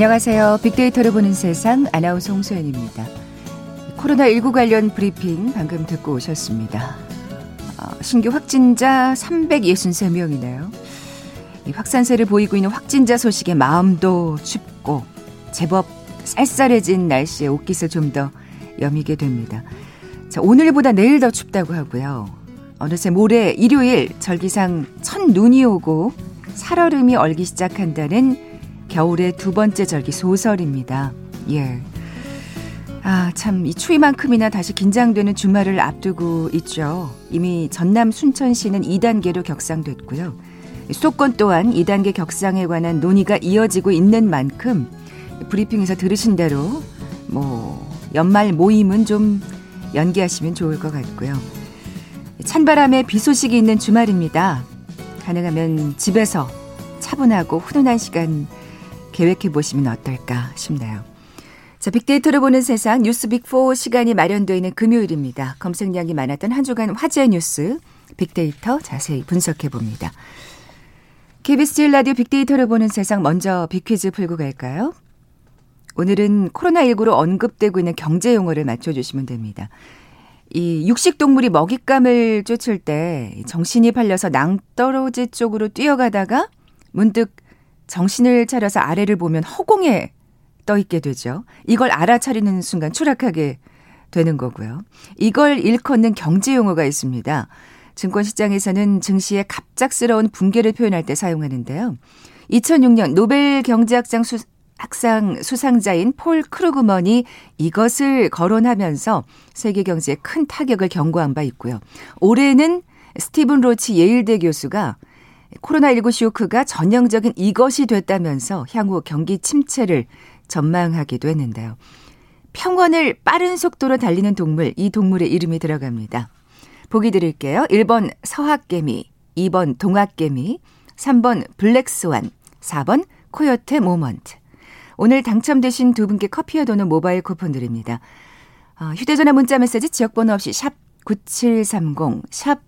안녕하세요. 빅데이터를 보는 세상 아나운서 홍소연입니다. 코로나19 관련 브리핑 방금 듣고 오셨습니다. 어, 신규 확진자 363명이네요. 확산세를 보이고 있는 확진자 소식에 마음도 춥고 제법 쌀쌀해진 날씨에 옷깃을 좀 더 여미게 됩니다. 자, 오늘보다 내일 더 춥다고 하고요. 어느새 모레 일요일 절기상 첫 눈이 오고 살얼음이 얼기 시작한다는 겨울의 두 번째 절기 소설입니다. 예. 아, 참, 이 추위만큼이나 다시 긴장되는 주말을 앞두고 있죠. 이미 전남 순천시는 2단계로 격상됐고요. 수도권 또한 2단계 격상에 관한 논의가 이어지고 있는 만큼 브리핑에서 들으신 대로 뭐 연말 모임은 좀 연기하시면 좋을 것 같고요. 찬바람에 비 소식이 있는 주말입니다. 가능하면 집에서 차분하고 훈훈한 시간 계획해 보시면 어떨까 싶네요. 자, 빅데이터를 보는 세상 뉴스 빅4 시간이 마련되어 있는 금요일입니다. 검색량이 많았던 한 주간 화제 뉴스 빅데이터 자세히 분석해 봅니다. KBS 1라디오 빅데이터를 보는 세상 먼저 빅퀴즈 풀고 갈까요? 오늘은 코로나19로 언급되고 있는 경제 용어를 맞춰주시면 됩니다. 이 육식동물이 먹잇감을 쫓을 때 정신이 팔려서 낭떠러지 쪽으로 뛰어가다가 문득 정신을 차려서 아래를 보면 허공에 떠 있게 되죠. 이걸 알아차리는 순간 추락하게 되는 거고요. 이걸 일컫는 경제 용어가 있습니다. 증권시장에서는 증시의 갑작스러운 붕괴를 표현할 때 사용하는데요. 2006년 노벨 경제학상 수, 학상 수상자인 폴 크루그먼이 이것을 거론하면서 세계 경제에 큰 타격을 경고한 바 있고요. 올해는 스티븐 로치 예일대 교수가 코로나19 쇼크가 전형적인 이것이 됐다면서 향후 경기 침체를 전망하기도 했는데요. 평원을 빠른 속도로 달리는 동물, 이 동물의 이름이 들어갑니다. 보기 드릴게요. 1번 서학개미, 2번 동학개미, 3번 블랙스완, 4번 Coyote Moment. 오늘 당첨되신 두 분께 커피와 도넛 모바일 쿠폰 드립니다. 어, 휴대전화 문자 메시지 지역번호 없이 샵 9730, 샵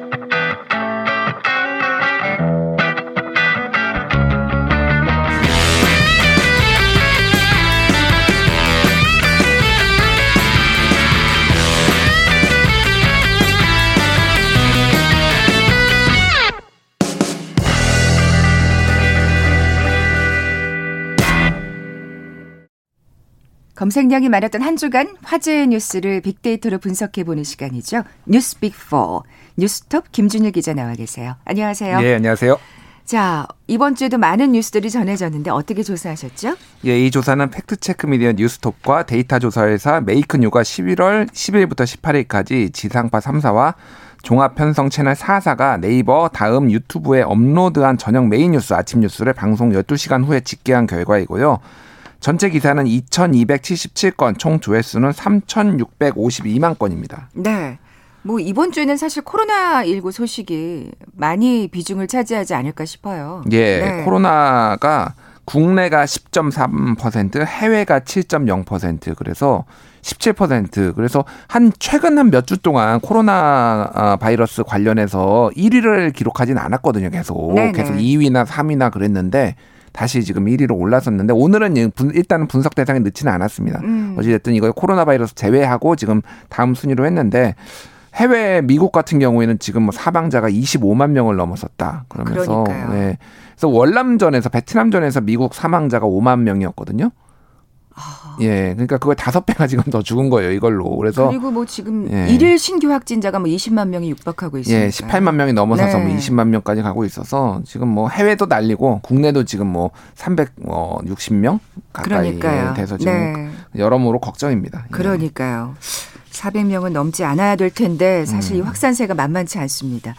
검색량이 많았던 한 주간 화제의 뉴스를 빅데이터로 분석해보는 시간이죠. 뉴스 빅4 뉴스톱 김준일 기자 나와 계세요. 안녕하세요. 네, 안녕하세요. 자, 이번 주에도 많은 뉴스들이 전해졌는데 어떻게 조사하셨죠? 예, 이 조사는 팩트체크 미디어 뉴스톱과 데이터 조사회사 메이크뉴가 11월 10일부터 18일까지 지상파 3사와 종합 편성 채널 4사가 네이버 다음 유튜브에 업로드한 저녁 메인 뉴스 아침 뉴스를 방송 12시간 후에 집계한 결과이고요. 전체 기사는 2,277건, 총 조회수는 3,652만 건입니다. 네. 뭐 이번 주에는 사실 코로나 19 소식이 많이 비중을 차지하지 않을까 싶어요. 예, 네. 코로나가 국내가 10.3%, 해외가 7.0% 그래서 17% 그래서 한 최근 한 몇 주 동안 코로나 아, 바이러스 관련해서 1위를 기록하진 않았거든요. 계속 네네. 계속 2위나 3위나 그랬는데 다시 지금 1위로 올라섰는데 오늘은 일단은 분석 대상에 넣지는 않았습니다. 음. 어찌됐든 이거 코로나 바이러스 제외하고 지금 다음 순위로 했는데 해외 미국 같은 경우에는 지금 뭐 사망자가 25만 명을 넘어섰다. 그러면서 그러니까요. 네. 그래서 월남전에서 베트남전에서 미국 사망자가 5만 명이었거든요. 아. 예, 그러니까 그거 다섯 배가 지금 더 죽은 거예요, 이걸로. 그래서 그리고 뭐 지금 예. 일일 신규 확진자가 뭐 20만 명이 육박하고 있어요. 예, 18만 명이 넘어서서 뭐 네. 뭐 20만 명까지 가고 있어서 지금 뭐 해외도 날리고 국내도 지금 뭐 360명 가까이 그러니까요. 돼서 지금 네. 여러모로 걱정입니다. 예. 그러니까요. 400명은 넘지 않아야 될 텐데 사실 음. 이 확산세가 만만치 않습니다.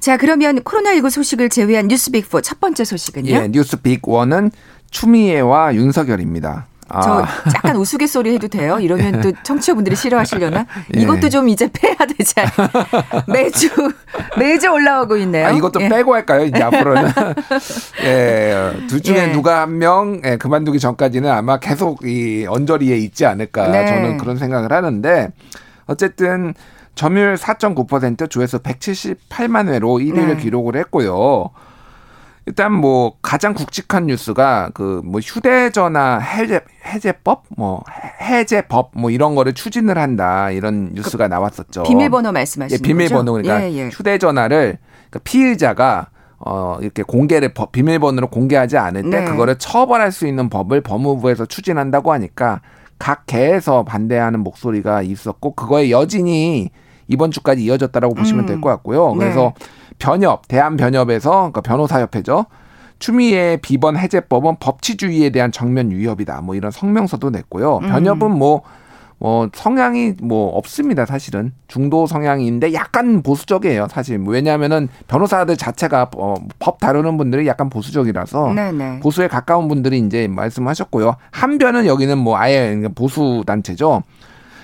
자, 그러면 코로나19 소식을 제외한 뉴스 빅4 첫 번째 소식은요? 예, 뉴스 빅1은 추미애와 윤석열입니다. 아. 저 약간 우스갯소리 해도 돼요? 이러면 또 청취자분들이 싫어하시려나? 예. 이것도 좀 이제 빼야 되지 않 매주 매주 올라오고 있네요. 아, 이것도 예. 빼고 할까요? 이제 앞으로는. 예, 둘 중에 예. 누가 한명 예, 그만두기 전까지는 아마 계속 이 언저리에 있지 않을까 네. 저는 그런 생각을 하는데 어쨌든 점유율 4.9% 조회수 178만 회로 1위를 네. 기록을 했고요. 일단 뭐 가장 굵직한 뉴스가 그 뭐 휴대전화 해제 해제법 뭐 해제법 뭐 이런 거를 추진을 한다 이런 뉴스가 나왔었죠. 비밀번호 예, 말씀하시는 거죠? 비밀번호 그러니까 예, 예. 휴대전화를 그러니까 피의자가 어 이렇게 공개를 법- 비밀번호로 공개하지 않을 때 네. 그거를 처벌할 수 있는 법을 법무부에서 추진한다고 하니까 각 개에서 반대하는 목소리가 있었고 그거의 여진이 이번 주까지 이어졌다라고 보시면 음. 될것 같고요. 네. 그래서 변협 대한 변협에서 그러니까 변호사협회죠. 추미애 비번 해제법은 법치주의에 대한 정면 위협이다. 뭐 이런 성명서도 냈고요. 음. 변협은 뭐, 뭐 성향이 뭐 없습니다. 사실은 중도 성향인데 약간 보수적이에요. 사실 왜냐하면은 변호사들 자체가 어, 법 다루는 분들이 약간 보수적이라서 네네. 보수에 가까운 분들이 이제 말씀하셨고요. 한변은 여기는 뭐 아예 보수 단체죠.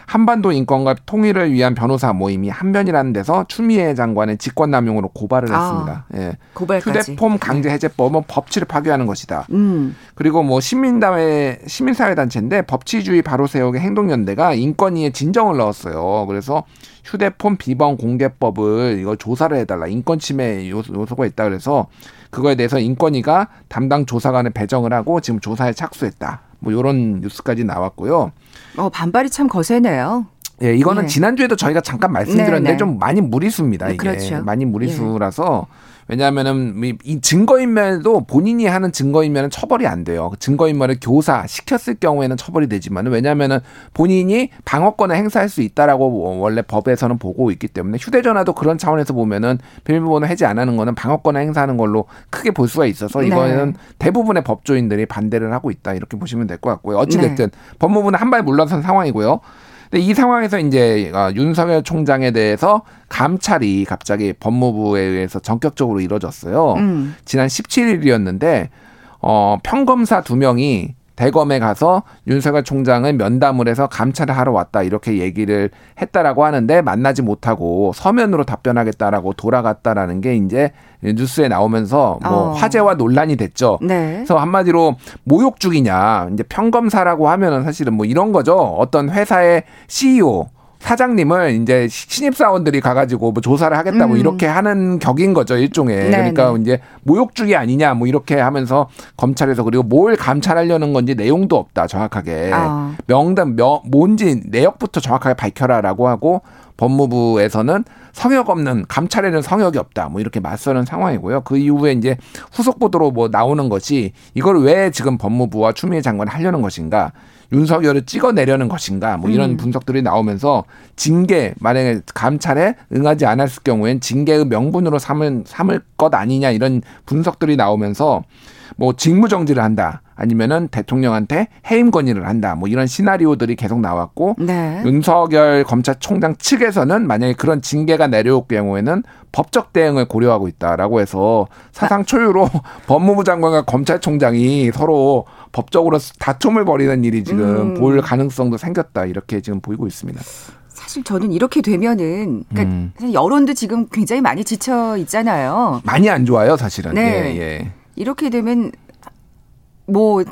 한반도 인권과 통일을 위한 변호사 모임이 한변이라는 데서 추미애 장관의 직권남용으로 고발을 아, 했습니다. 예. 고발까지. 휴대폰 강제 해제법은 법치를 파괴하는 것이다. 음. 그리고 뭐 시민단회 시민사회 단체인데 법치주의 바로 세우기 행동연대가 인권위에 진정을 넣었어요. 그래서 휴대폰 비번 공개법을 이거 조사를 해달라 인권 침해 요소, 요소가 있다 그래서 그거에 대해서 인권위가 담당 조사관을 배정을 하고 지금 조사에 착수했다. 뭐 이런 뉴스까지 나왔고요. 어, 반발이 참 거세네요. 예, 이거는 예. 지난주에도 저희가 잠깐 말씀드렸는데 네, 네. 좀 많이 무리수입니다. 이게 그렇죠. 많이 무리수라서 왜냐하면은 이- 이 증거인멸도 본인이 하는 증거인멸은 처벌이 안 돼요. 증거인멸을 교사 시켰을 경우에는 처벌이 되지만 왜냐하면은 본인이 방어권을 행사할 수 있다라고 원래 법에서는 보고 있기 때문에 휴대전화도 그런 차원에서 보면은 비밀번호 해지 안 하는 거는 방어권을 행사하는 걸로 크게 볼 수가 있어서 이거는 네. 대부분의 법조인들이 반대를 하고 있다 이렇게 보시면 될 것 같고요. 어찌 됐든 네. 법무부는 한 발 물러선 상황이고요. 근데 이 상황에서 이제 어, 윤석열 총장에 대해서 감찰이 갑자기 법무부에 의해서 전격적으로 이뤄졌어요. 음. 지난 17일이었는데 어 평검사 두 명이 대검에 가서 윤석열 총장을 면담을 해서 감찰을 하러 왔다 이렇게 얘기를 했다라고 하는데 만나지 못하고 서면으로 답변하겠다라고 돌아갔다라는 게 이제 뉴스에 나오면서 뭐 어. 화제와 논란이 됐죠. 네. 그래서 한마디로 모욕죽이냐 이제 평검사라고 하면은 사실은 뭐 이런 거죠. 어떤 회사의 CEO 사장님을 이제 신입 사원들이 가가지고 뭐 조사를 하겠다 뭐 음. 이렇게 하는 격인 거죠 일종의 네, 그러니까 네. 이제 모욕죽이 아니냐 뭐 이렇게 하면서 검찰에서 그리고 뭘 감찰하려는 건지 내용도 없다 정확하게 아. 명단 명 뭔지 내역부터 정확하게 밝혀라라고 하고 법무부에서는 성역 없는 감찰에는 성역이 없다 뭐 이렇게 맞서는 상황이고요. 그 이후에 이제 후속 보도로 뭐 나오는 것이 이걸 왜 지금 법무부와 추미애 장관이 하려는 것인가 윤석열을 찍어내려는 것인가 뭐 이런 음. 분석들이 나오면서 징계 만약에 감찰에 응하지 않았을 경우엔 징계의 명분으로 삼을 삼을 것 아니냐 이런 분석들이 나오면서 뭐 직무 정지를 한다 아니면은 대통령한테 해임 건의를 한다 뭐 이런 시나리오들이 계속 나왔고 네. 윤석열 검찰총장 측에서는 만약에 그런 징계가 내려올 경우에는 법적 대응을 고려하고 있다라고 해서 사상 초유로 법무부 장관과 검찰총장이 서로 법적으로 다툼을 벌이는 일이 지금 음. 볼 가능성도 생겼다 이렇게 지금 보이고 있습니다. 사실 저는 이렇게 되면은 그러니까 음. 여론도 지금 굉장히 많이 지쳐 있잖아요. 많이 안 좋아요, 사실은. 네. 예, 예. 이렇게 되면 뭐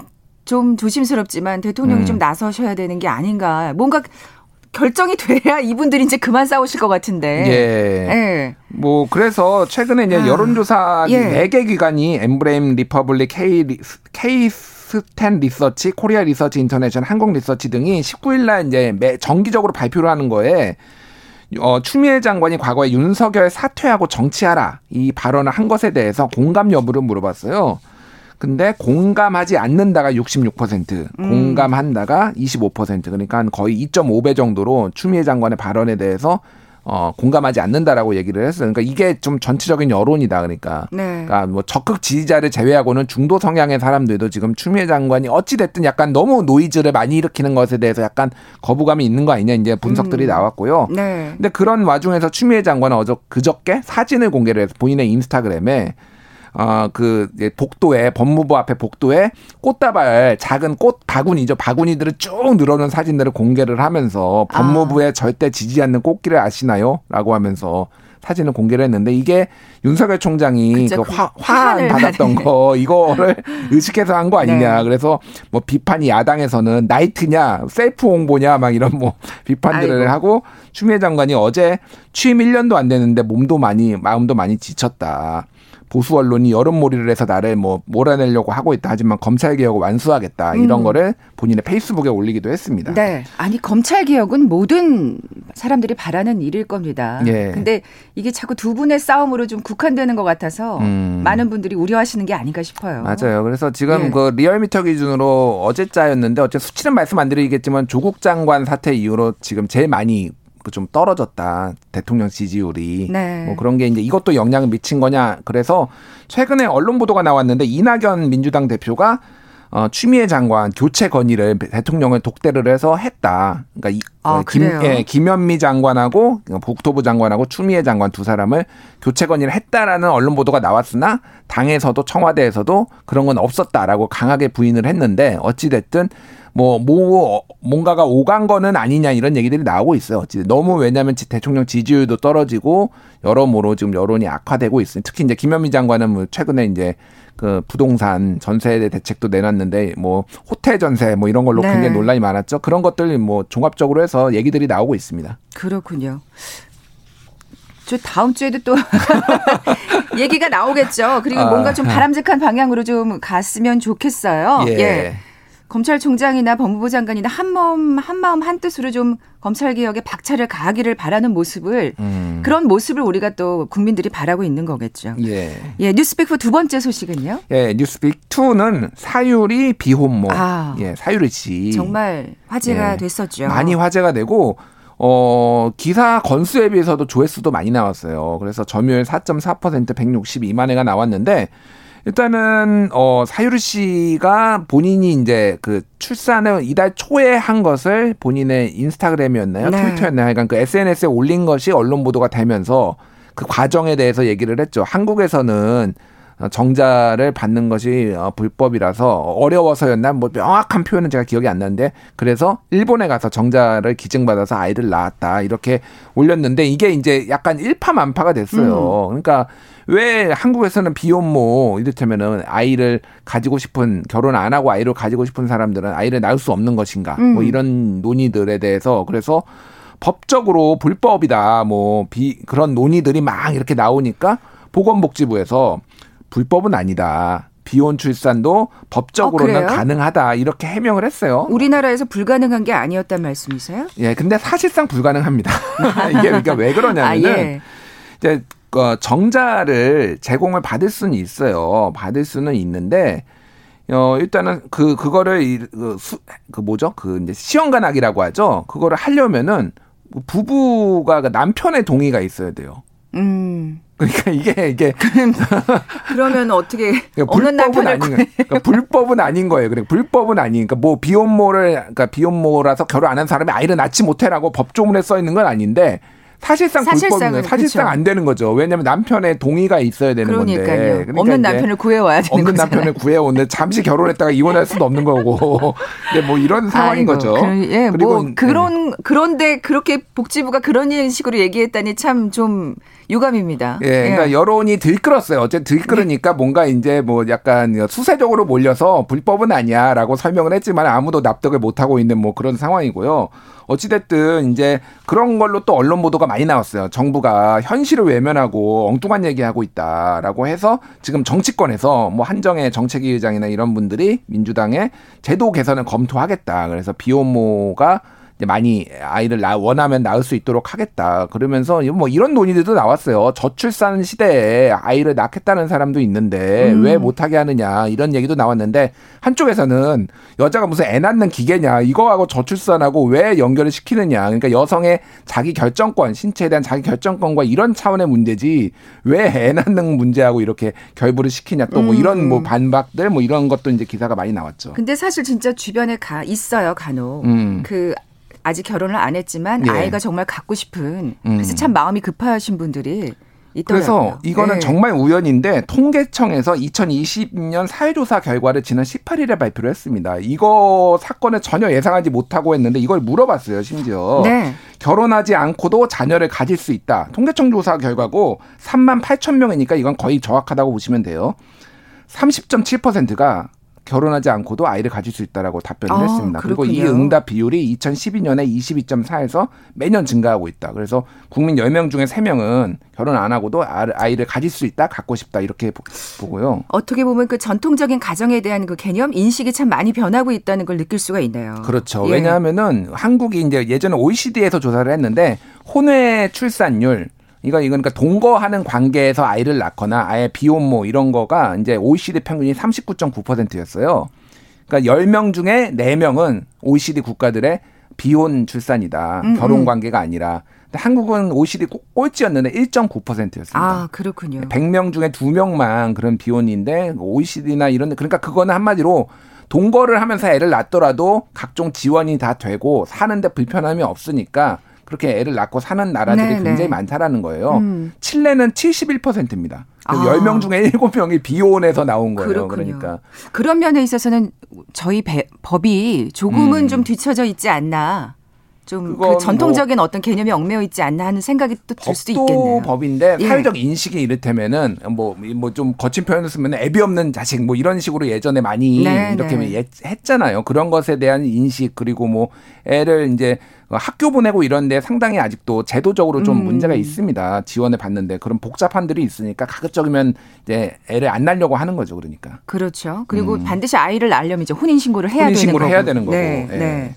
좀 조심스럽지만 대통령이 음. 좀 나서셔야 되는 게 아닌가. 뭔가 결정이 돼야 이분들이 이제 그만 싸우실 것 같은데. 예. 예. 뭐 그래서 최근에 이제 아, 여론조사 예. 네개 기관이 엠브레인 퍼블릭 K 케이스탯 리서치, 코리아 리서치 인터내셔널, 한국 리서치 등이 19일 날 이제 매 정기적으로 발표를 하는 거에 어, 추미애 장관이 과거에 윤석열 사퇴하고 정치하라 이 발언을 한 것에 대해서 공감 여부를 물어봤어요. 근데 공감하지 않는다가 66%, 음. 공감한다가 25% 그러니까 한 거의 2.5배 정도로 추미애 장관의 발언에 대해서 어, 공감하지 않는다라고 얘기를 했어요. 그러니까 이게 좀 전체적인 여론이다. 그러니까. 네. 그러니까 뭐 적극 지지자를 제외하고는 중도 성향의 사람들도 지금 추미애 장관이 어찌 됐든 약간 너무 노이즈를 많이 일으키는 것에 대해서 약간 거부감이 있는 거 아니냐 이제 분석들이 음. 나왔고요. 네. 근데 그런 와중에서 추미애 장관은 어저 그저께 사진을 공개를 해서 본인의 인스타그램에 어그 복도에 법무부 앞에 복도에 꽃다발 작은 꽃 바구니죠 바구니들을 쭉 늘어놓은 사진들을 공개를 하면서 법무부에 아. 절대 지지 않는 꽃길을 아시나요?라고 하면서 사진을 공개를 했는데 이게 윤석열 총장이 그 화, 화환 받았던 거 이거를 의식해서 한 거 아니냐. 네. 그래서 뭐 비판이 야당에서는 나이트냐, 셀프 홍보냐 막 이런 뭐 비판들을 아이고. 하고 추미애 장관이 어제 취임 1년도 안 되는데 몸도 많이 마음도 많이 지쳤다. 보수 언론이 여론몰이를 해서 나를 뭐 몰아내려고 하고 있다 하지만 검찰 개혁을 완수하겠다 이런 음. 거를 본인의 페이스북에 올리기도 했습니다. 네. 아니 검찰 개혁은 모든 사람들이 바라는 일일 겁니다. 예. 근데 이게 자꾸 두 분의 싸움으로 좀 국한되는 것 같아서 음. 많은 분들이 우려하시는 게 아닌가 싶어요. 맞아요. 그래서 지금 예. 그 리얼미터 기준으로 어제자였는데 어째 수치는 말씀 안 드리겠지만 조국 장관 사태 이후로 지금 제일 많이 좀 떨어졌다. 대통령 지지율이. 네. 뭐 그런 게 이제 이것도 영향을 미친 거냐. 그래서 최근에 언론 보도가 나왔는데 이낙연 민주당 대표가 어, 추미애 장관 교체 건의를 대통령을 독대를 해서 했다. 그러니까 이, 아, 어, 김, 예, 김현미 장관하고 국토부 장관하고 추미애 장관 두 사람을 교체 건의를 했다라는 언론 보도가 나왔으나 당에서도 청와대에서도 그런 건 없었다라고 강하게 부인을 했는데 어찌 됐든 뭐, 뭐, 뭔가가 오간 거는 아니냐 이런 얘기들이 나오고 있어요. 어찌 너무 왜냐하면 대통령 지지율도 떨어지고 여러모로 지금 여론이 악화되고 있으니 특히 이제 김현미 장관은 뭐 최근에 이제 그 부동산 전세 대책도 내놨는데 뭐 호텔 전세 뭐 이런 걸로 네. 굉장히 논란이 많았죠. 그런 것들 뭐 종합적으로 해서 얘기들이 나오고 있습니다. 그렇군요. 저 다음 주에도 또 얘기가 나오겠죠. 그리고 아, 뭔가 좀 바람직한 방향으로 좀 갔으면 좋겠어요. 예. 예. 검찰총장이나 법무부 장관이나 한마음 한마음 한뜻으로 좀 검찰 개혁에 박차를 가하기를 바라는 모습을 음. 그런 모습을 우리가 또 국민들이 바라고 있는 거겠죠. 예. 예, 뉴스백프 두 번째 소식은요? 예, 뉴스백 2는 사유리 비혼모. 아, 예, 사유리 씨. 정말 화제가 예, 됐었죠. 많이 화제가 되고 어, 기사 건수에 비해서도 조회수도 많이 나왔어요. 그래서 점유율 4.4% 162만 회가 나왔는데 일단은 어 사유리 씨가 본인이 이제 그 출산을 이달 초에 한 것을 본인의 인스타그램이었나요? 네. 트위터였나요? 그러니까 그 SNS에 올린 것이 언론 보도가 되면서 그 과정에 대해서 얘기를 했죠. 한국에서는 정자를 받는 것이 어, 불법이라서 어려워서였나 뭐 명확한 표현은 제가 기억이 안 나는데 그래서 일본에 가서 정자를 기증받아서 아이를 낳았다 이렇게 올렸는데 이게 이제 약간 일파만파가 됐어요. 음. 그러니까 왜 한국에서는 비혼모 이를테면은 아이를 가지고 싶은 결혼 안 하고 아이를 가지고 싶은 사람들은 아이를 낳을 수 없는 것인가 뭐 음. 뭐 이런 논의들에 대해서 그래서 법적으로 불법이다 뭐 비 그런 논의들이 막 이렇게 나오니까 보건복지부에서 불법은 아니다. 비혼 출산도 법적으로는 어, 가능하다 이렇게 해명을 했어요. 우리나라에서 불가능한 게 아니었단 말씀이세요? 예, 근데 사실상 불가능합니다. 이게 그러니까 왜 그러냐면은 아, 예. 이제 그 정자를 제공을 받을 수는 있어요. 받을 수는 있는데 어 일단은 그 그거를 그, 수, 그 뭐죠? 그 이제 시험관학이라고 하죠. 그거를 하려면은 부부가 그 남편의 동의가 있어야 돼요. 음. 그러니까 이게 이게 그러면 어떻게 그러니까 불법은 아닌 거예요. 그러니까 불법은 아닌 거예요. 그러니까 불법은 아니니까 뭐 비혼모를 그러니까 비혼모라서 결혼 안 한 사람이 아이를 낳지 못해라고 법조문에 써 있는 건 아닌데 사실상 불법이면 사실상 그렇죠. 안 되는 거죠. 왜냐하면 남편의 동의가 있어야 되는 그러니까요. 건데. 그러니까 없는 남편을 구해와야 되는 없는 거잖아요. 남편을 구해오는데 잠시 결혼했다가 이혼할 수도 없는 거고. 근데 뭐 이런 상황인 아이고, 거죠. 그, 예, 그리고 뭐 그런 네. 그런데 그렇게 복지부가 그런 식으로 얘기했다니 참 좀 유감입니다. 예, 그러니까 예. 여론이 들끓었어요. 어쨌든 들끓으니까 네. 뭔가 이제 뭐 약간 수세적으로 몰려서 불법은 아니야라고 설명을 했지만 아무도 납득을 못 하고 있는 뭐 그런 상황이고요. 어찌됐든 이제 그런 걸로 또 언론 보도가 많이 나왔어요. 정부가 현실을 외면하고 엉뚱한 얘기하고 있다라고 해서 지금 정치권에서 뭐 한정의 정책위 의장이나 이런 분들이 민주당의 제도 개선을 검토하겠다. 그래서 비혼모가 많이 아이를 낳, 원하면 낳을 수 있도록 하겠다. 그러면서 뭐 이런 논의들도 나왔어요. 저출산 시대에 아이를 낳겠다는 사람도 있는데 음. 왜 못하게 하느냐 이런 얘기도 나왔는데 한쪽에서는 여자가 무슨 애 낳는 기계냐 이거하고 저출산하고 왜 연결을 시키느냐 그러니까 여성의 자기 결정권 신체에 대한 자기 결정권과 이런 차원의 문제지 왜 애 낳는 문제하고 이렇게 결부를 시키냐 또뭐 음. 이런 뭐 반박들 뭐 이런 것도 이제 기사가 많이 나왔죠. 근데 사실 진짜 주변에 가 있어요 간혹 음. 그 아직 결혼을 안 했지만 예. 아이가 정말 갖고 싶은 음. 그래서 참 마음이 급하신 분들이 있더라고요. 그래서 이거는 네. 정말 우연인데 통계청에서 2020년 사회조사 결과를 지난 18일에 발표를 했습니다. 이거 사건을 전혀 예상하지 못하고 했는데 이걸 물어봤어요, 심지어. 네. 결혼하지 않고도 자녀를 가질 수 있다. 통계청 조사 결과고 3만 8천 명이니까 이건 거의 정확하다고 보시면 돼요. 30.7%가 결혼하지 않고도 아이를 가질 수 있다라고 답변을 아, 했습니다. 그리고 이 응답 비율이 2012년에 22.4에서 매년 증가하고 있다. 그래서 국민 10명 중에 3명은 결혼 안 하고도 아이를 가질 수 있다, 갖고 싶다 이렇게 보고요. 어떻게 보면 그 전통적인 가정에 대한 그 개념 인식이 참 많이 변하고 있다는 걸 느낄 수가 있네요. 그렇죠. 예. 왜냐하면은 한국이 이제 예전에 OECD에서 조사를 했는데 혼외 출산율 이거 이건 그러니까 동거하는 관계에서 아이를 낳거나 아예 비혼모 이런 거가 이제 OECD 평균이 39.9%였어요. 그러니까 10명 중에 4명은 OECD 국가들의 비혼 출산이다. 음, 결혼 음. 관계가 아니라. 근데 한국은 OECD 꼴찌였는데 1.9%였습니다. 아, 그렇군요. 100명 중에 2명만 그런 비혼인데 OECD나 이런 데 그러니까 그거는 한마디로 동거를 하면서 애를 낳더라도 각종 지원이 다 되고 사는데 불편함이 없으니까 그렇게 애를 낳고 사는 나라들이 네, 굉장히 네. 많다라는 거예요. 음. 칠레는 71%입니다. 아. 10명 중에 7명이 비혼에서 나온 거예요. 그렇군요. 그러니까 그런 면에 있어서는 저희 배, 법이 조금은 음. 좀 뒤처져 있지 않나. 좀그 뭐 전통적인 뭐 어떤 개념이 얽매여 있지 않나 하는 생각이 또 들 수도 있겠네요. 법인데 예. 사회적 인식이 이를테면은 뭐 뭐 좀 거친 표현을 쓰면 애비 없는 자식 뭐 이런 식으로 예전에 많이 네, 이렇게 네. 했잖아요. 그런 것에 대한 인식 그리고 뭐 애를 이제 학교 보내고 이런데 상당히 아직도 제도적으로 좀 음. 문제가 있습니다. 지원을 받는데 그런 복잡한들이 있으니까 가급적이면 이제 애를 안 낳으려고 하는 거죠. 그러니까. 그렇죠. 그리고 음. 반드시 아이를 낳으려면 이제 혼인 신고를 해야 혼인 신고를 해야 되는 거고. 네, 네. 네.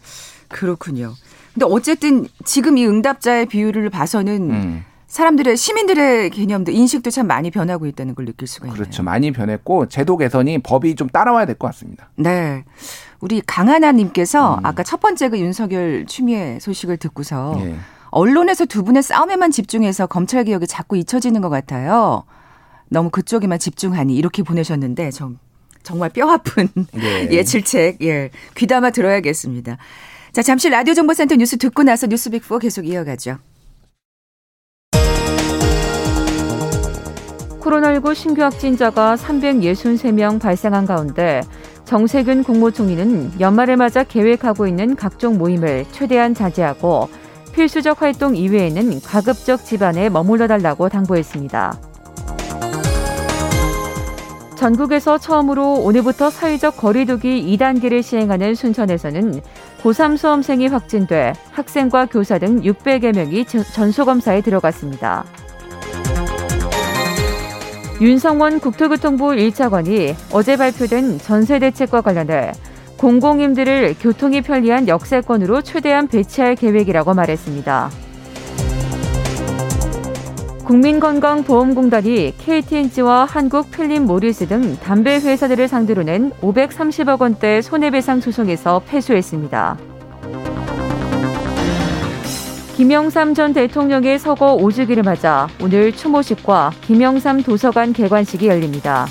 그렇군요. 근데 어쨌든 지금 이 응답자의 비율을 봐서는 음. 사람들의 시민들의 개념도 인식도 참 많이 변하고 있다는 걸 느낄 수가 있네요. 그렇죠. 많이 변했고 제도 개선이 법이 좀 따라와야 될 것 같습니다. 네. 우리 강하나님께서 음. 아까 첫 번째 그 윤석열 추미애 소식을 듣고서 예. 언론에서 두 분의 싸움에만 집중해서 검찰 개혁이 자꾸 잊혀지는 것 같아요. 너무 그쪽에만 집중하니 이렇게 보내셨는데 좀 정말 뼈 아픈 예. 예 질책 예 귀담아 들어야겠습니다. 자, 잠시 라디오 정보센터 뉴스 듣고 나서 뉴스빅4 계속 이어가죠. 코로나19 신규 확진자가 363명 발생한 가운데 정세균 국무총리는 연말을 맞아 계획하고 있는 각종 모임을 최대한 자제하고 필수적 활동 이외에는 가급적 집안에 머물러 달라고 당부했습니다. 전국에서 처음으로 오늘부터 사회적 거리두기 2단계를 시행하는 순천에서는 고3 수험생이 확진돼 학생과 교사 등 600여 명이 전수검사에 들어갔습니다. 윤성원 국토교통부 1차관이 어제 발표된 전세 대책과 관련해 공공임들을 교통이 편리한 역세권으로 최대한 배치할 계획이라고 말했습니다. 국민건강보험공단이 KTNG와 한국필립모리스 등 담배 회사들을 상대로 낸 530억 원대 손해배상 소송에서 패소했습니다. 김영삼 전 대통령의 서거 5주기를 맞아 오늘 추모식과 김영삼 도서관 개관식이 열립니다.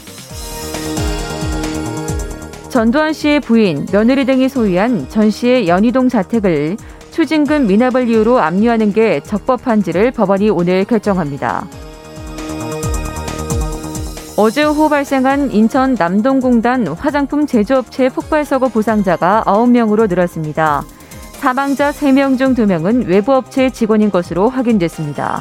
전두환 씨의 부인, 며느리 등이 소유한 전 씨의 연희동 자택을 추징금 미납을 이유로 압류하는 게 적법한지를 법원이 오늘 결정합니다. 어제 오후 발생한 인천 남동공단 화장품 제조업체 폭발 사고 부상자가 9명으로 늘었습니다. 사망자 3명 중 2명은 외부 업체 직원인 것으로 확인됐습니다.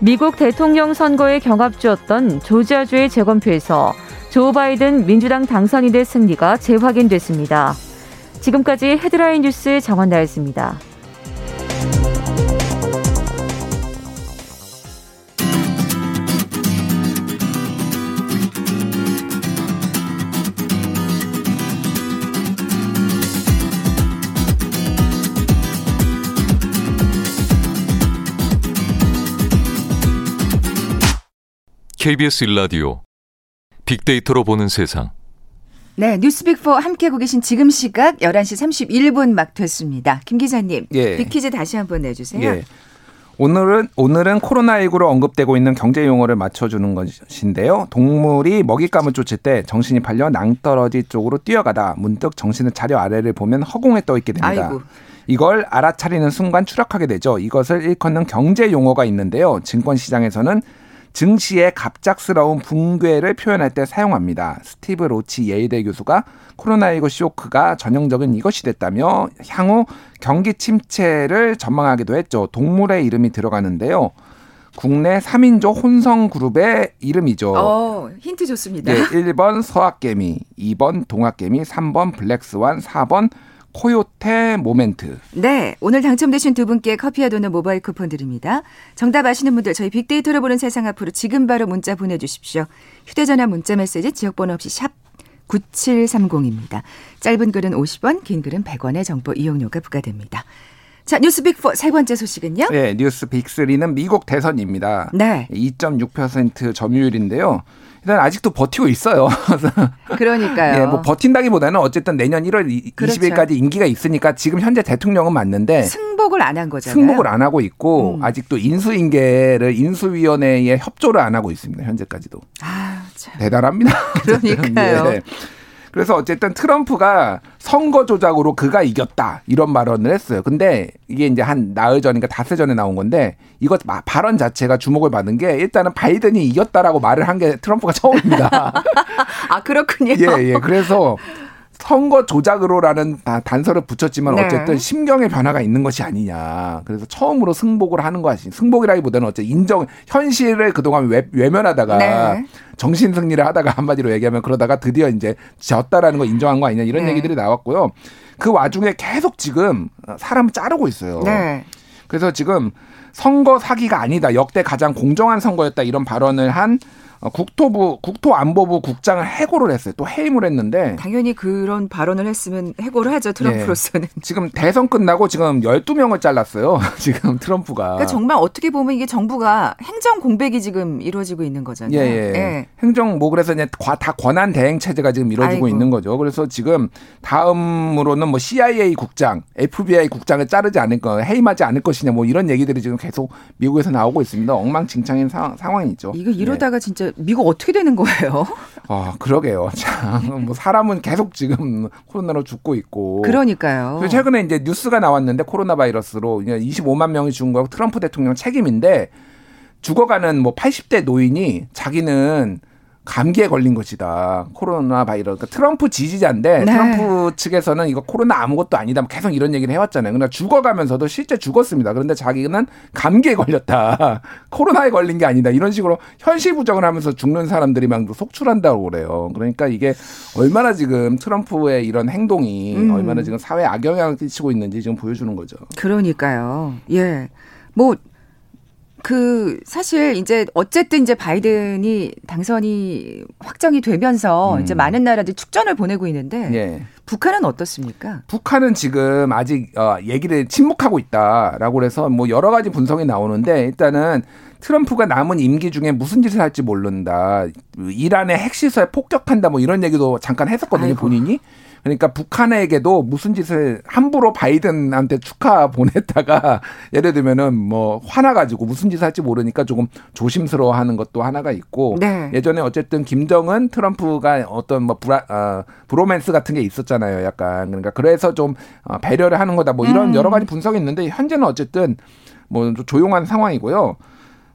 미국 대통령 선거에 경합주였던 조지아주의 재검표에서 조 바이든 민주당 당선인의 승리가 재확인됐습니다. 지금까지 헤드라인 뉴스 정원 나였습니다. KBS 일라디오 빅데이터로 보는 세상. 네, 뉴스빅4 함께하고 계신 지금 시각 11시 31분 막 됐습니다. 김 기자님, 예. 빅퀴즈 다시 한번 내주세요. 예. 오늘은 오늘은 코로나19로 언급되고 있는 경제 용어를 맞춰주는 것인데요. 동물이 먹잇감을 쫓을 때 정신이 팔려 낭떠러지 쪽으로 뛰어가다 문득 정신을 차려 아래를 보면 허공에 떠 있게 됩니다. 아이고. 이걸 알아차리는 순간 추락하게 되죠. 이것을 일컫는 경제 용어가 있는데요. 증권 시장에서는 증시의 갑작스러운 붕괴를 표현할 때 사용합니다. 스티브 로치 예일대 교수가 코로나19 쇼크가 전형적인 이것이 됐다며 향후 경기 침체를 전망하기도 했죠. 동물의 이름이 들어가는데요. 국내 3인조 혼성 그룹의 이름이죠. 어, 힌트 좋습니다. 네, 1번 서학개미, 2번 동학개미, 3번 Black Swan, 4번 Coyote Moment. 네, 오늘 당첨되신 두 분께 커피와 도넛 모바일 쿠폰 드립니다. 정답 아시는 분들 저희 빅데이터로 보는 세상 앞으로 지금 바로 문자 보내주십시오. 휴대전화 문자 메시지 지역번호 없이 샵 9730입니다. 짧은 글은 50원, 긴 글은 100원의 정보 이용료가 부과됩니다. 자, 뉴스 빅4 세 번째 소식은요? 네, 뉴스 빅3는 미국 대선입니다. 네. 2.6% 점유율인데요. 일단 아직도 버티고 있어요. 그러니까요. 예, 뭐 버틴다기보다는 어쨌든 내년 1월 그렇죠. 20일까지 임기가 있으니까 지금 현재 대통령은 맞는데 승복을 안 한 거잖아요. 승복을 안 하고 있고 음. 아직도 인수인계를 인수위원회에 협조를 안 하고 있습니다. 현재까지도 아, 참. 대단합니다. 그러니까요. 예. 그래서 어쨌든 트럼프가 선거 조작으로 그가 이겼다 이런 발언을 했어요. 근데 이게 이제 한 나흘 전인가 닷새 전에 나온 건데 이것 마- 발언 자체가 주목을 받은 게 일단은 바이든이 이겼다라고 말을 한 게 트럼프가 처음입니다. 아, 그렇군요. 예, 예. 그래서 선거 조작으로라는 다- 단서를 붙였지만 네. 어쨌든 심경의 변화가 있는 것이 아니냐. 그래서 처음으로 승복을 하는 것이 승복이라기보다는 어쨌든 인정 현실을 그동안 외, 외면하다가 네. 정신 승리를 하다가 한마디로 얘기하면 그러다가 드디어 이제 졌다라는 거 인정한 거 아니냐 이런 네. 얘기들이 나왔고요. 그 와중에 계속 지금 사람 자르고 있어요. 네. 그래서 지금 선거 사기가 아니다. 역대 가장 공정한 선거였다. 이런 발언을 한 어, 국토부 국토안보부 국장을 해고를 했어요. 또 해임을 했는데 당연히 그런 발언을 했으면 해고를 하죠, 트럼프로서는. 지금 대선 끝나고 지금 12명을 잘랐어요. 지금 트럼프가. 그러니까 정말 어떻게 보면 이게 정부가 행정 공백이 지금 이루어지고 있는 거잖아요. 예, 예. 행정 뭐 그래서 이제 과- 다 권한 대행 체제가 지금 이루어지고 아이고. 있는 거죠. 그래서 지금 다음으로는 뭐 CIA 국장, FBI 국장을 자르지 않을 거, 해임하지 않을 것이냐 뭐 이런 얘기들이 지금 계속 미국에서 나오고 있습니다. 엉망진창인 상, 상황이죠. 이거 이러다가 진짜 미국 어떻게 되는 거예요? 아, 그러게요. 참, 뭐 사람은 계속 지금 코로나로 죽고 있고. 그러니까요. 최근에 이제 뉴스가 나왔는데 코로나 바이러스로 이제 25만 명이 죽은 거 트럼프 대통령 책임인데 죽어가는 뭐 80대 노인이 자기는 감기에 걸린 것이다. 코로나 바이러스. 그러니까 트럼프 지지자인데 네. 트럼프 측에서는 이거 코로나 아무것도 아니다. 뭐 계속 이런 얘기를 해왔잖아요. 그러나 죽어가면서도 실제 죽었습니다. 그런데 자기는 감기에 걸렸다. 코로나에 걸린 게 아니다. 이런 식으로 현실 부정을 하면서 죽는 사람들이 막 속출한다고 그래요. 그러니까 이게 얼마나 지금 트럼프의 이런 행동이 음. 얼마나 지금 사회에 악영향을 끼치고 있는지 지금 보여주는 거죠. 그러니까요. 예. 뭐, 그, 사실 이제 어쨌든 이제 바이든이 당선이 확정이 되면서 음. 이제 많은 나라들이 축전을 보내고 있는데 예. 북한은 어떻습니까? 북한은 지금 아직 어, 얘기를 침묵하고 있다라고 그래서 뭐 여러 가지 분석이 나오는데 일단은 트럼프가 남은 임기 중에 무슨 짓을 할지 모른다. 이란의 핵시설 폭격한다 뭐 이런 얘기도 잠깐 했었거든요 아이고. 본인이. 그러니까 북한에게도 무슨 짓을 함부로 바이든한테 축하 보냈다가 예를 들면은 뭐 화나가지고 무슨 짓을 할지 모르니까 조금 조심스러워하는 것도 하나가 있고 네. 예전에 어쨌든 김정은 트럼프가 어떤 뭐 브라, 어, 브로맨스 같은 게 있었잖아요. 약간 그러니까 그래서 좀 어, 배려를 하는 거다. 뭐 이런 음. 여러 가지 분석이 있는데 현재는 어쨌든 뭐좀 조용한 상황이고요.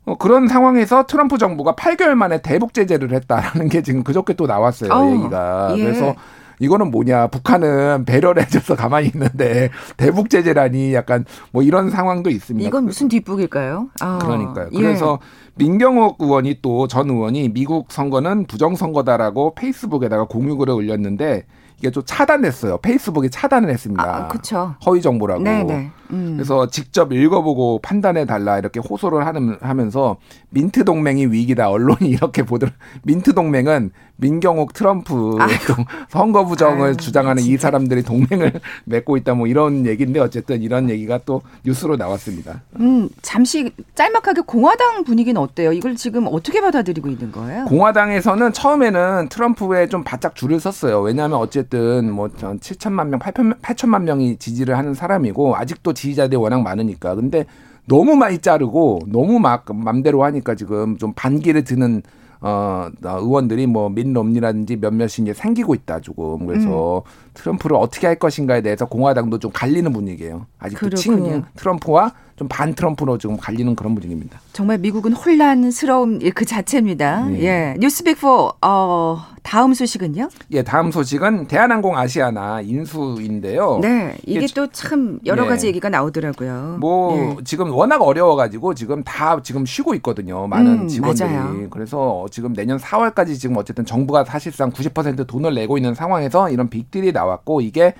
어, 그런 상황에서 트럼프 정부가 8개월 만에 대북 제재를 했다라는 게 지금 그저께 또 나왔어요. 어, 얘기가. 예. 그래서 이거는 뭐냐 북한은 배려를 해줘서 가만히 있는데 대북 제재라니 약간 뭐 이런 상황도 있습니다. 이건 무슨 뒷북일까요? 아, 그러니까요. 예. 그래서 민경욱 의원이 또 전 의원이 미국 선거는 부정 선거다라고 페이스북에다가 공유글을 올렸는데 이게 좀 차단했어요. 페이스북이 차단을 했습니다. 아, 그쵸. 허위 정보라고. 네네. 음. 그래서 직접 읽어보고 판단해 달라 이렇게 호소를 하는, 하면서 민트 동맹이 위기다 언론이 이렇게 보더라. 민트 동맹은 민경욱 트럼프 동- 선거 부정을 아유, 주장하는 이 사람들이 동맹을 맺고 있다 뭐 이런 얘기인데 어쨌든 이런 얘기가 또 뉴스로 나왔습니다. 음, 잠시 짤막하게 공화당 분위기는 어때요? 이걸 지금 어떻게 받아들이고 있는 거예요? 공화당에서는 처음에는 트럼프에 좀 바짝 줄을 섰어요. 왜냐하면 어쨌든 뭐 7천만 명, 8천만 명이 지지를 하는 사람이고 아직도 지지자들이 워낙 많으니까. 근데 너무 많이 자르고 너무 막 맘대로 하니까 지금 좀 반기를 드는 어, 어, 의원들이 뭐 민롬니라든지 몇몇이 이제 생기고 있다 조금 그래서 음. 트럼프를 어떻게 할 것인가에 대해서 공화당도 좀 갈리는 분위기예요. 아직도 친 트럼프와 좀 반 트럼프로 지금 갈리는 그런 분위기입니다. 정말 미국은 혼란스러운 그 자체입니다. 네. 예. 뉴스빅4 어, 다음 소식은요? 예, 다음 소식은 대한항공 아시아나 인수인데요. 네, 이게 또참 여러 가지 예. 얘기가 나오더라고요. 뭐 예. 지금 워낙 어려워가지고 지금 다 지금 쉬고 있거든요. 많은 음, 직원들이. 맞아요. 그래서 지금 내년 4월까지 지금 어쨌든 정부가 사실상 90% 돈을 내고 있는 상황에서 이런 빅딜이 나 왔고 이게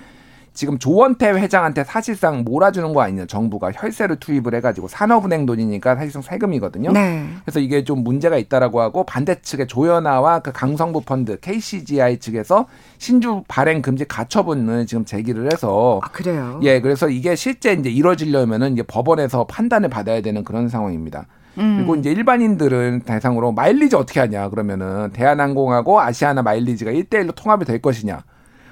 지금 조원태 회장한테 사실상 몰아주는 거 아니냐 정부가 혈세를 투입을 해가지고 산업은행 돈이니까 사실상 세금이거든요. 네. 그래서 이게 좀 문제가 있다라고 하고 반대 측의 조연아와 그 강성부 펀드 KCGI 측에서 신주 발행 금지 가처분을 지금 제기를 해서 아, 그래요. 예, 그래서 이게 실제 이제 이루어지려면은 이제 법원에서 판단을 받아야 되는 그런 상황입니다. 음. 그리고 이제 일반인들은 대상으로 마일리지 어떻게 하냐 그러면은 대한항공하고 아시아나 마일리지가 1대1로 통합이 될 것이냐.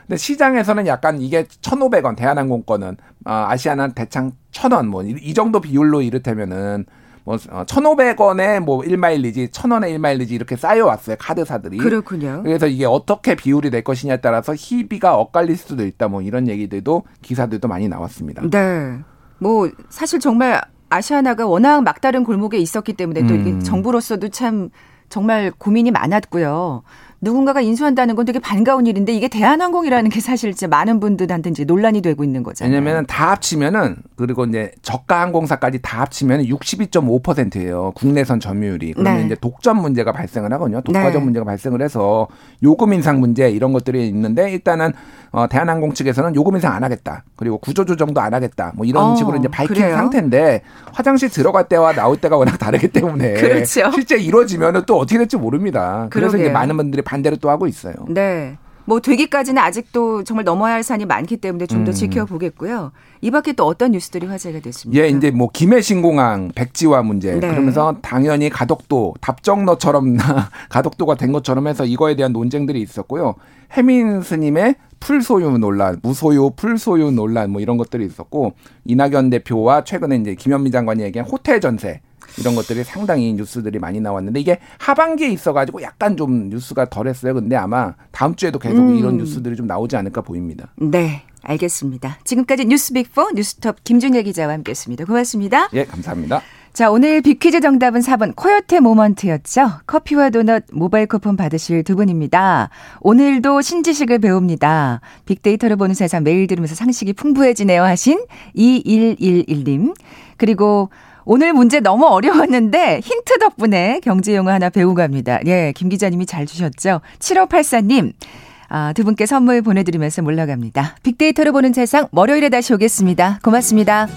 근데 시장에서는 약간 이게 1,500원 대한항공 거는 어, 아시아나 대창 1,000원 뭐 이 정도 비율로 이를테면은 뭐 1,500원에 어, 뭐 1마일리지, 1,000원에 1마일리지 이렇게 쌓여 왔어요. 카드사들이. 그렇군요. 그래서 이게 어떻게 비율이 될 것이냐에 따라서 희비가 엇갈릴 수도 있다. 뭐 이런 얘기들도 기사들도 많이 나왔습니다. 네. 뭐 사실 정말 아시아나가 워낙 막다른 골목에 있었기 때문에 또 음. 정부로서도 참 정말 고민이 많았고요. 누군가가 인수한다는 건 되게 반가운 일인데 이게 대한항공이라는 게 사실 이제 많은 분들한테 이제 논란이 되고 있는 거잖아요. 왜냐면 다 합치면은 그리고 이제 저가 항공사까지 다 합치면 62.5%예요. 국내선 점유율이. 그러면 네. 이제 독점 문제가 발생을 하거든요. 독과점 네. 문제가 발생을 해서 요금 인상 문제 이런 것들이 있는데 일단은 어, 대한항공 측에서는 요금 인상 안 하겠다. 그리고 구조 조정도 안 하겠다. 뭐 이런 어, 식으로 이제 밝힌 그래요? 상태인데 화장실 들어갈 때와 나올 때가 워낙 다르기 때문에 그렇죠. 실제 이루어지면은 또 어떻게 될지 모릅니다. 그래서 그러게요. 이제 많은 분들이 반대로 또 하고 있어요. 네. 뭐 되기까지는 아직도 정말 넘어야 할 산이 많기 때문에 좀더 음. 지켜보겠고요. 이 밖에 또 어떤 뉴스들이 화제가 됐습니까? 예, 이제 뭐 김해 신공항 백지화 문제 네. 그러면서 당연히 가덕도 답정너처럼 가덕도가 된 것처럼 해서 이거에 대한 논쟁들이 있었고요. 해민 스님의 풀소유 논란, 무소유, 풀소유 논란 뭐 이런 것들이 있었고 이낙연 대표와 최근에 이제 김현미 장관이 얘기한 호텔 전세 이런 것들이 상당히 뉴스들이 많이 나왔는데 이게 하반기에 있어가지고 약간 좀 뉴스가 덜했어요. 근데 아마 다음 주에도 계속 음. 이런 뉴스들이 좀 나오지 않을까 보입니다. 네. 알겠습니다. 지금까지 뉴스빅4 뉴스톱 김준혜 기자와 함께했습니다. 고맙습니다. 예, 감사합니다. 자, 오늘 빅퀴즈 정답은 4번 코요테 모먼트였죠. 커피와 도넛 모바일 쿠폰 받으실 두 분입니다. 오늘도 신지식을 배웁니다. 빅데이터를 보는 세상 매일 들으면서 상식이 풍부해지네요 하신 2111님. 그리고 오늘 문제 너무 어려웠는데 힌트 덕분에 경제 용어 하나 배우고 갑니다. 예, 김 기자님이 잘 주셨죠. 7584님. 아, 두 분께 선물 보내드리면서 몰라갑니다. 빅데이터를 보는 세상 월요일에 다시 오겠습니다. 고맙습니다.